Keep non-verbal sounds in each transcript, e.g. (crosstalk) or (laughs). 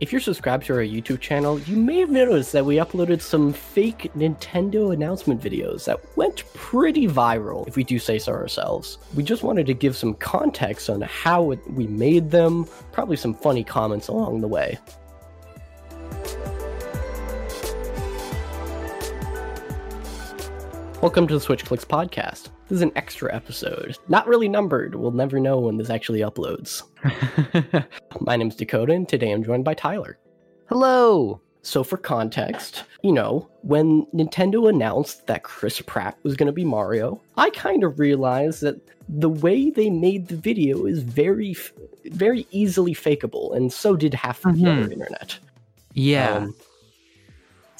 If you're subscribed to our YouTube channel, you may have noticed that we uploaded some fake Nintendo announcement videos that went pretty viral, if we do say so ourselves. We just wanted to give some context on how we made them, probably some funny comments along the way. Welcome to the Switch Clicks podcast. This is an extra episode. Not really numbered. We'll never know when this actually uploads. (laughs) My name's Dakota, and today I'm joined by Tyler. Hello. So, for context, you know, when Nintendo announced that Chris Pratt was going to be Mario, I kind of realized that the way they made the video is very, very easily fakeable, and so did half of the other internet. Yeah. Um,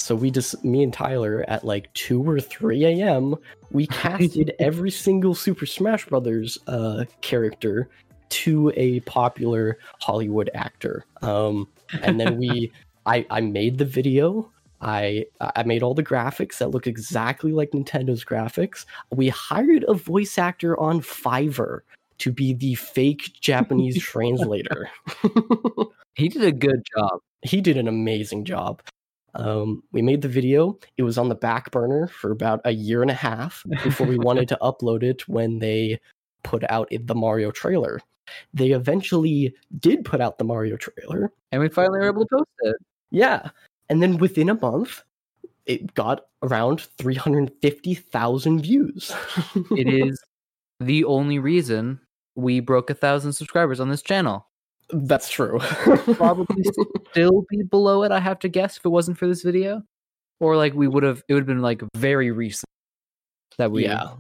so we just, me and Tyler, at like two or three a.m., we (laughs) casted every single Super Smash Brothers uh, character to a popular Hollywood actor. Um, and then we, (laughs) I, I made the video. I I made all the graphics that look exactly like Nintendo's graphics. We hired a voice actor on Fiverr to be the fake Japanese (laughs) translator. he did a good job. he did an amazing job. Um, we made the video. It was on the back burner for about a year and a half before we wanted to (laughs) upload it when they put out the Mario trailer. They eventually did put out the Mario trailer. And we finally were able to post it. Yeah. And then within a month, it got around 350,000 views. It is the only reason we broke a thousand subscribers on this channel. That's true. Probably (laughs) still be below it, I have to guess, if it wasn't for this video. Or like we would have it would have been like very recent that we yeah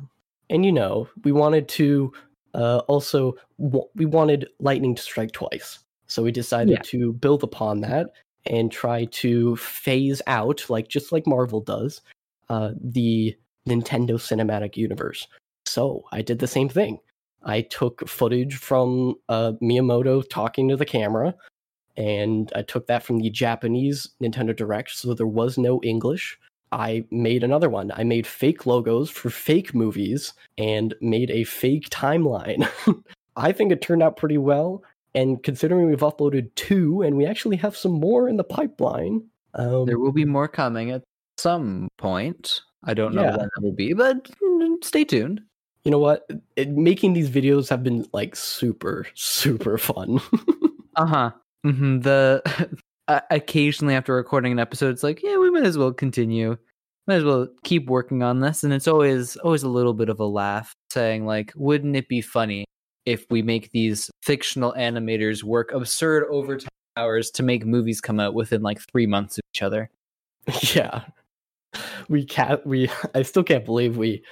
and you know we wanted to uh also w- we wanted lightning to strike twice so we decided Yeah. to build upon that and try to phase out like just like marvel does uh the nintendo cinematic universe so i did the same thing i took footage from uh miyamoto talking to the camera and i took that from the japanese nintendo direct so there was no english I made another one. I made fake logos for fake movies and made a fake timeline. (laughs) I think it turned out pretty well. And considering we've uploaded two and we actually have some more in the pipeline, um, there will be more coming at some point. I don't know Yeah. when that will be, but mm, stay tuned. You know what? It, making these videos have been like super, super fun. (laughs) Uh-huh. hmm The (laughs) uh, occasionally after recording an episode, it's like, yeah, we might as well continue. Might as well keep working on this. And it's always always a little bit of a laugh, saying like, wouldn't it be funny if we make these fictional animators work absurd overtime hours to make movies come out within like three months of each other? (laughs) yeah. We can't, we, I still can't believe we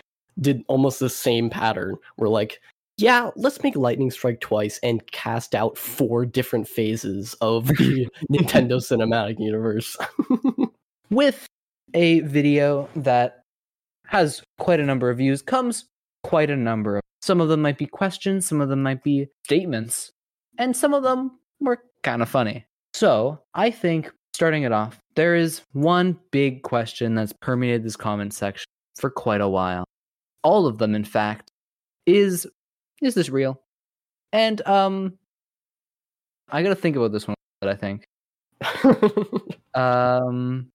did almost the same pattern. We're like, yeah, let's make Lightning Strike twice and cast out four different phases of the (laughs) Nintendo Cinematic Universe. (laughs) With a video that has quite a number of views, comes quite a number of some of them might be questions, some of them might be statements, and some of them were kind of funny. So I think starting it off, there is one big question that's permeated this comment section for quite a while. All of them, in fact, is is this real? And um I gotta think about this one that I think. (laughs) Um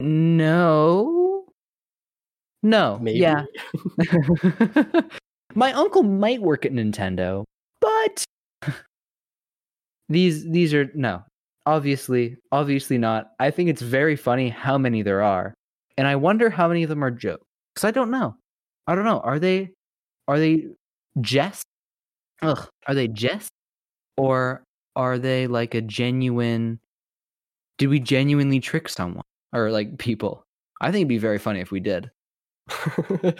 No. No. Maybe. Yeah. (laughs) My uncle might work at Nintendo, but these these are no. Obviously, obviously not. I think it's very funny how many there are. And I wonder how many of them are jokes. Cuz I don't know. I don't know. Are they are they jest? Ugh, are they jest or are they like a genuine did we genuinely trick someone or like people? I think it'd be very funny if we did. (laughs)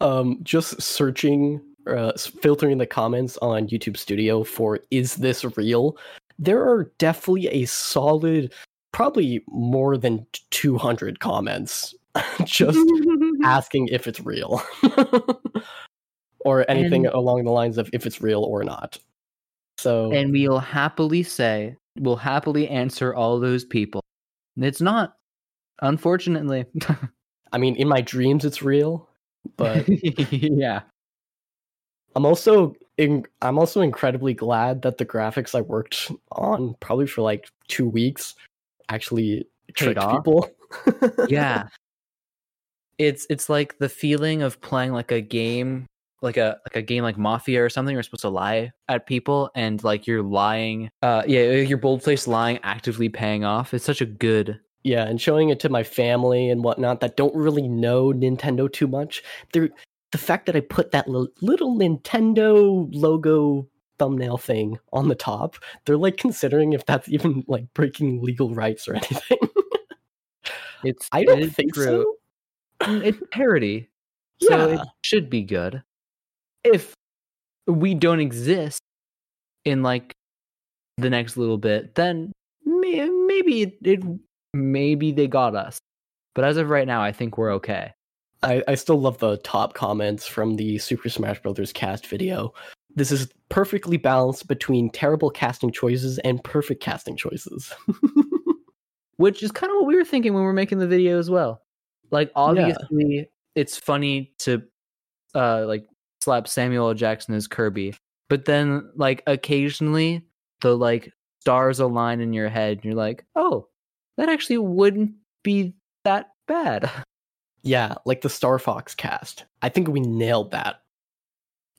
um, just searching, uh, filtering the comments on YouTube Studio for "Is this real?" There are definitely a solid, probably more than two hundred comments, (laughs) just (laughs) asking if it's real, (laughs) or anything And- along the lines of if it's real or not. So and we'll happily say we'll happily answer all those people. It's not, unfortunately. I mean, in my dreams, it's real, but yeah. I'm also in, I'm also incredibly glad that the graphics I worked on probably for like two weeks actually tricked people. yeah it's it's like the feeling of playing like a game like a like a game like mafia or something you're supposed to lie at people and like you're lying uh yeah your bold faced lying actively paying off it's such a good yeah, and showing it to my family and whatnot that don't really know Nintendo too much. They're, the fact that I put that li- little Nintendo logo thumbnail thing on the top, they're like considering if that's even like breaking legal rights or (laughs) anything. it's I don't think true. so. Mm, it's parody so Yeah. it should be good if we don't exist in like the next little bit then may- maybe it, it maybe they got us but as of right now i think we're okay I, I still love the top comments from the Super Smash Bros. cast video. This is perfectly balanced between terrible casting choices and perfect casting choices. (laughs) which is kind of what we were thinking when we were making the video as well. Like obviously it's funny to uh like slap Samuel L. Jackson as Kirby, but then like occasionally the like stars align in your head and you're like, "Oh, that actually wouldn't be that bad." (laughs) yeah, like the Star Fox cast. I think we nailed that.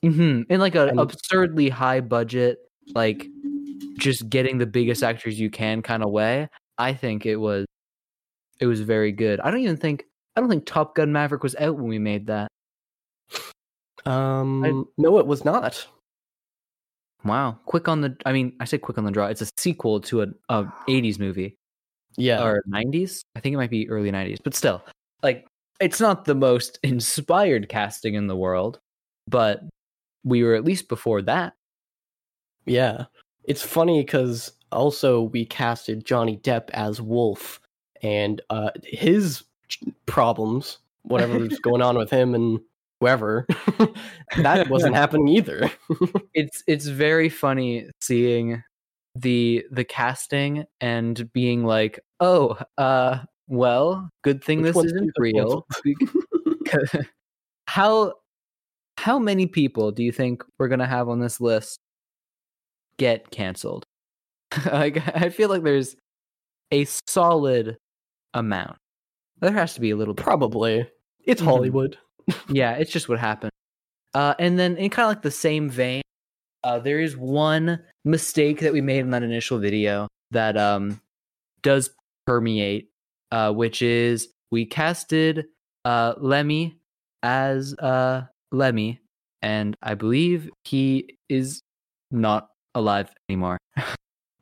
hmm In like an absurdly high budget, like just getting the biggest actors you can kind of way. I think it was it was very good. I don't even think I don't think Top Gun Maverick was out when we made that. Um, no, it was not. Wow, quick on the. I mean, I say quick on the draw. It's a sequel to a, a '80s movie Yeah, or '90s. I think it might be early '90s, but still, like, it's not the most (laughs) inspired casting in the world, but we were at least before that. yeah. It's funny because also we casted Johnny Depp as Wolf, and uh, his problems, whatever's (laughs) going on with him and whoever, that (laughs) wasn't happening either. (laughs) It's it's very funny seeing the the casting and being like, oh, uh, well, good thing Which this isn't real. how how many people do you think we're gonna have on this list get canceled? like I feel like there's a solid amount. There has to be a little bit. Probably. It's Mhm. Hollywood. (laughs) Yeah, it's just what happened. Uh, and then in kind of like the same vein, uh, there is one mistake that we made in that initial video that um does permeate, uh, which is we casted uh Lemmy as uh Lemmy, and I believe he is not alive anymore. (laughs)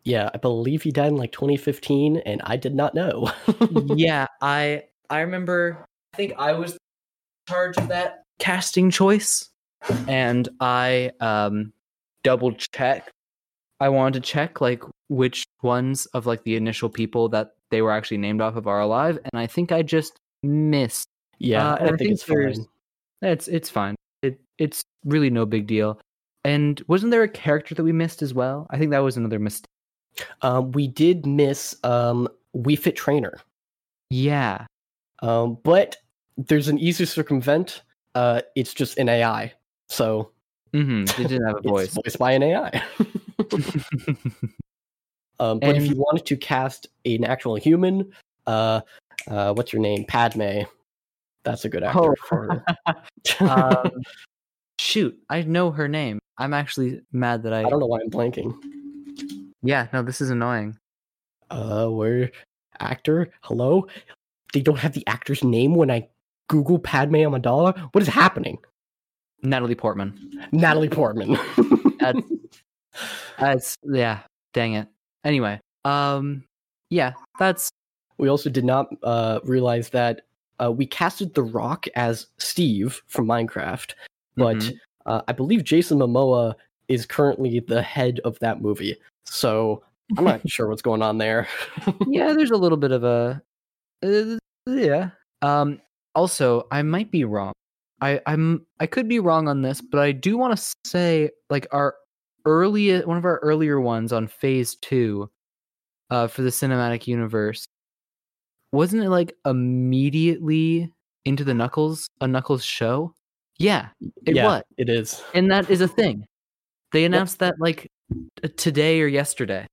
Yeah, I believe he died in like 2015, and I did not know. (laughs) yeah, I I remember. I think I was in charge of that casting choice, and I um double checked. I wanted to check like which ones of like the initial people that they were actually named off of are alive, and I think I just missed. yeah, Uh, I, I think, think it's fine. It's it's fine. It it's really no big deal. And wasn't there a character that we missed as well? I think that was another mistake. Um, we did miss um, Wii Fit Trainer, Yeah. um, but there's an easy circumvent. Uh, it's just an AI, so hmm It didn't have a (laughs) it's voice. voiced by an AI. (laughs) um, but if you And- wanted to cast an actual human, uh, uh, what's your name? Padme. That's a good actor. Oh. For... (laughs) um, shoot, I know her name. I'm actually mad that I. I don't know why I'm blanking. Yeah, no, this is annoying. Uh, where actor? Hello? They don't have the actor's name when I Google Padme Amidala. What is happening? Natalie Portman. Natalie Portman. That's, (laughs) that's yeah. Dang it. Anyway, um, yeah, that's we also did not uh, realize that uh, we casted The Rock as Steve from Minecraft, but mhm. uh, I believe Jason Momoa is currently the head of that movie. So I'm not (laughs) sure what's going on there. yeah, (laughs) there's a little bit of a uh, yeah. Um, also, I might be wrong. I I'm I could be wrong on this, but I do want to say like our earliest one of our earlier ones on Phase Two, uh, for the cinematic universe, wasn't it like immediately into the Knuckles a Knuckles show? Yeah, it yeah, was, it is. and that is a thing. They announced that like today or yesterday.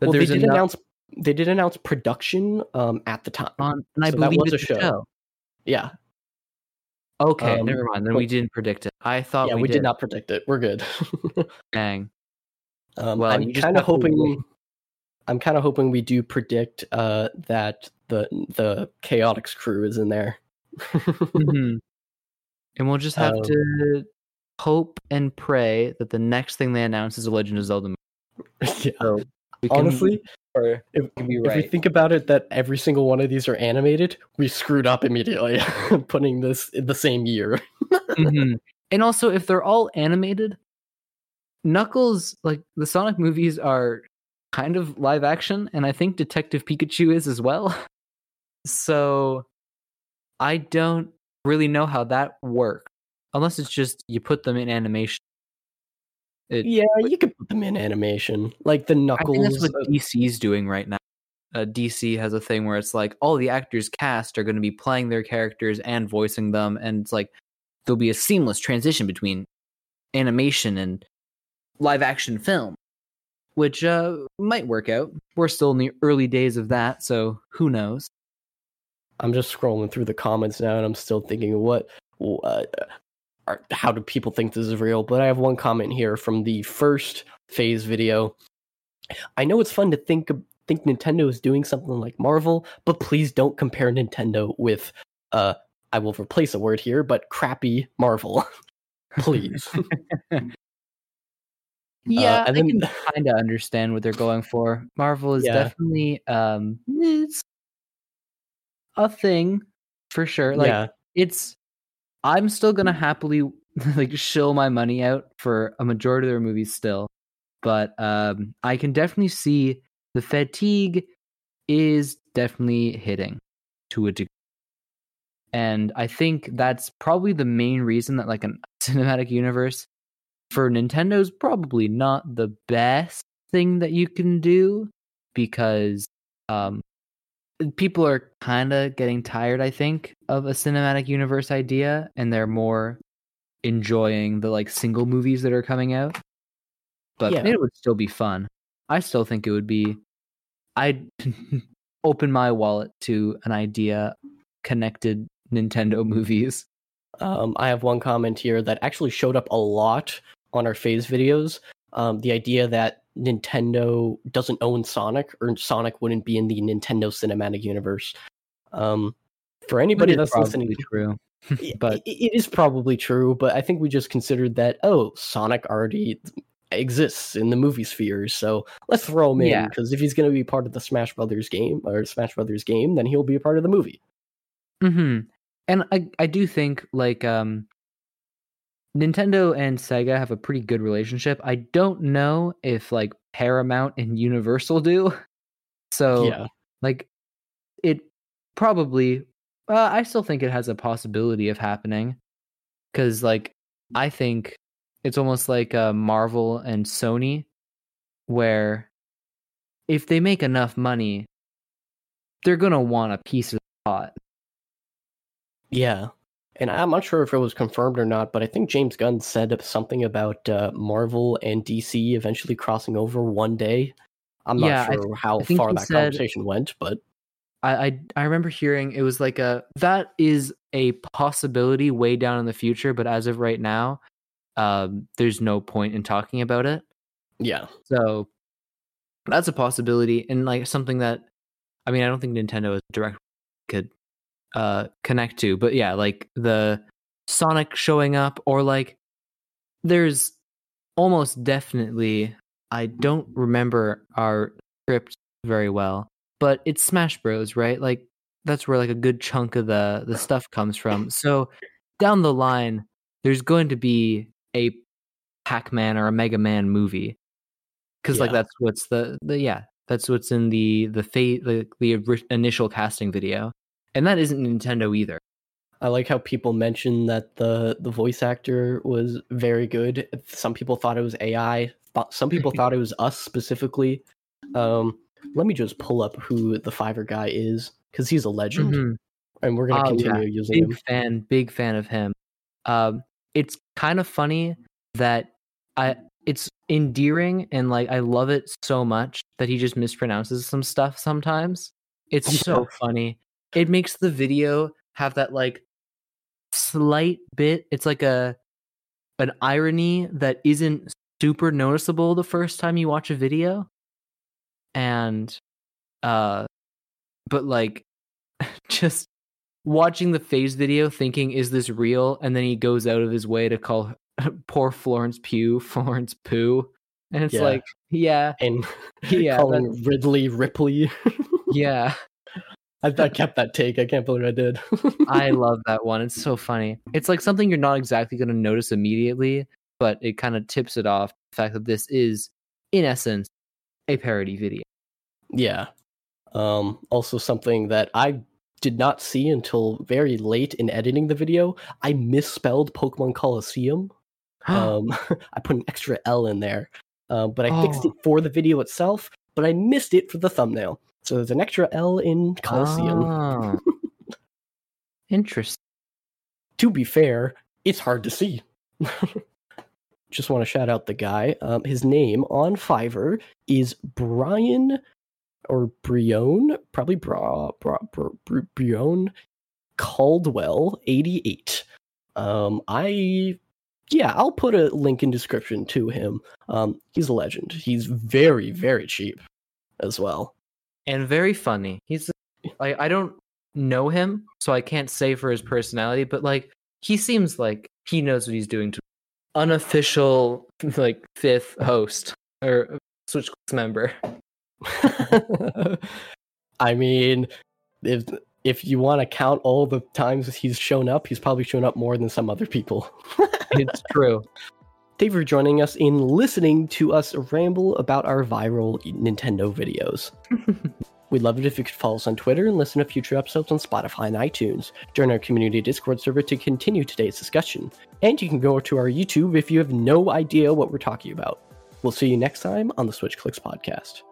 Well, they did enough announce they did announce production um at the time. on, and I so that was it's a show. show. Yeah, Okay, Um, never mind. Then but- we didn't predict it. I thought yeah, we, we, did. did not predict it. We're good. (laughs) Dang. um, Well, I'm kind of hoping. I'm kind of hoping we do predict uh, that the the Chaotix crew is in there. (laughs) Mhm. And we'll just have Um, to hope and pray that the next thing they announce is a Legend of Zelda. movie. (laughs) yeah. So we can, Honestly, or if, we can be if we think about it, that every single one of these are animated, we screwed up immediately (laughs) putting this in the same year. (laughs) Mhm. And also, if they're all animated, Knuckles, like the Sonic movies, are kind of live action, and I think Detective Pikachu is as well. So I don't really know how that works, unless it's just you put them in animation. It, Yeah, you could put them in animation, like the I Knuckles. think that's what uh, DC's doing right now. Uh, DC has a thing where it's like all the actors cast are going to be playing their characters and voicing them, and it's like there'll be a seamless transition between animation and live action film, which uh, might work out. We're still in the early days of that, so who knows? I'm just scrolling through the comments now, and I'm still thinking, what, what are, how do people think this is real? But I have one comment here from the first phase video. I know it's fun to think think Nintendo is doing something like Marvel, but please don't compare Nintendo with, uh, I will replace a word here, but crappy Marvel, (laughs) please. (laughs) Yeah, Uh, I then- can (laughs) kind of understand what they're going for. Marvel is Yeah. definitely um, it's a thing for sure. Like yeah, it's I'm still gonna happily (laughs) like shill my money out for a majority of their movies still, but um, I can definitely see the fatigue is definitely hitting to a degree, and I think that's probably the main reason that like a (laughs) cinematic universe for Nintendo's probably not the best thing that you can do because um people are kind of getting tired i think of a cinematic universe idea and they're more enjoying the like single movies that are coming out but Yeah. it would still be fun i still think it would be i'd (laughs) open my wallet to an idea connected nintendo movies Um, I have one comment here that actually showed up a lot on our phase videos. Um, the idea that Nintendo doesn't own Sonic or Sonic wouldn't be in the Nintendo Cinematic Universe. Um, for anybody that's listening, true (laughs) but- i- it is probably true. But I think we just considered that oh, Sonic already exists in the movie sphere, so let's throw him in because if he's going to be part of the Smash Brothers game or Smash Brothers game, then he'll be a part of the movie. hmm And I I do think like um Nintendo and Sega have a pretty good relationship. I don't know if like Paramount and Universal do. (laughs) So yeah, like it probably uh, I still think it has a possibility of happening cuz like I think it's almost like uh, Marvel and Sony where if they make enough money they're going to want a piece of the pot. Yeah. And I'm not sure if it was confirmed or not, but I think James Gunn said something about uh, Marvel and DC eventually crossing over one day. I'm not Yeah, I sure how far that said- conversation went, but I, I I remember hearing it was like a that is a possibility way down in the future, but as of right now, um, there's no point in talking about it. yeah. So that's a possibility, and like something that I mean, I don't think Nintendo is direct could uh connect to, but yeah, like the Sonic showing up, or like there's almost definitely I don't remember our script very well, but it's Smash Bros, right? Like that's where like a good chunk of the the stuff comes from. So down the line, there's going to be a Pac-Man or a Mega Man movie because like that's what's the the yeah that's what's in the the fa- the, the initial casting video, and that isn't Nintendo either. I like how people mentioned that the the voice actor was very good. Some people thought it was AI. Some people (laughs) thought it was us specifically. Um, let me just pull up who the Fiverr guy is because he's a legend, Mhm. and we're gonna Oh, yeah. continue using big him. fan big fan of him um it's kind of funny that i it's endearing and like I love it so much that he just mispronounces some stuff sometimes. It's (laughs) so funny. It makes the video have that like slight bit. It's like a an irony that isn't super noticeable the first time you watch a video. And uh but like (laughs) just watching the phase video thinking is this real and then he goes out of his way to call (laughs) poor Florence Pugh (laughs) Florence Pooh and it's Yeah. like yeah And yeah calling Ridley Ripley. yeah I, I kept that take. I can't believe I did. (laughs) I love that one it's so funny it's like something you're not exactly going to notice immediately but it kind of tips it off the fact that this is in essence a parody video Yeah. Um, also, something that I did not see until very late in editing the video, I misspelled Pokemon Coliseum. (gasps) Um, (laughs) I put an extra L in there, uh, but I fixed Oh. it for the video itself, but I missed it for the thumbnail. So there's an extra L in Coliseum. Oh. (laughs) interesting To be fair, it's hard to see. (laughs) Just want to shout out the guy. Um, his name on Fiverr is Brian or Brione, probably Bra, Bra, Bra, Bra, Brione Caldwell, 88. Um, I, yeah, I'll put a link in description to him. Um, he's a legend. He's very, very cheap as well. And very funny. He's like I don't know him, so I can't say for his personality, but like he seems like he knows what he's doing to unofficial (laughs) like fifth host or Switch member. (laughs) I mean, if if you want to count all the times he's shown up, he's probably shown up more than some other people. It's true. (laughs) Thank you for joining us in listening to us ramble about our viral Nintendo videos. (laughs) We'd love it if you could follow us on Twitter and listen to future episodes on Spotify and iTunes. Join our community Discord server to continue today's discussion. And you can go to our YouTube if you have no idea what we're talking about. We'll see you next time on the Switch Clicks podcast.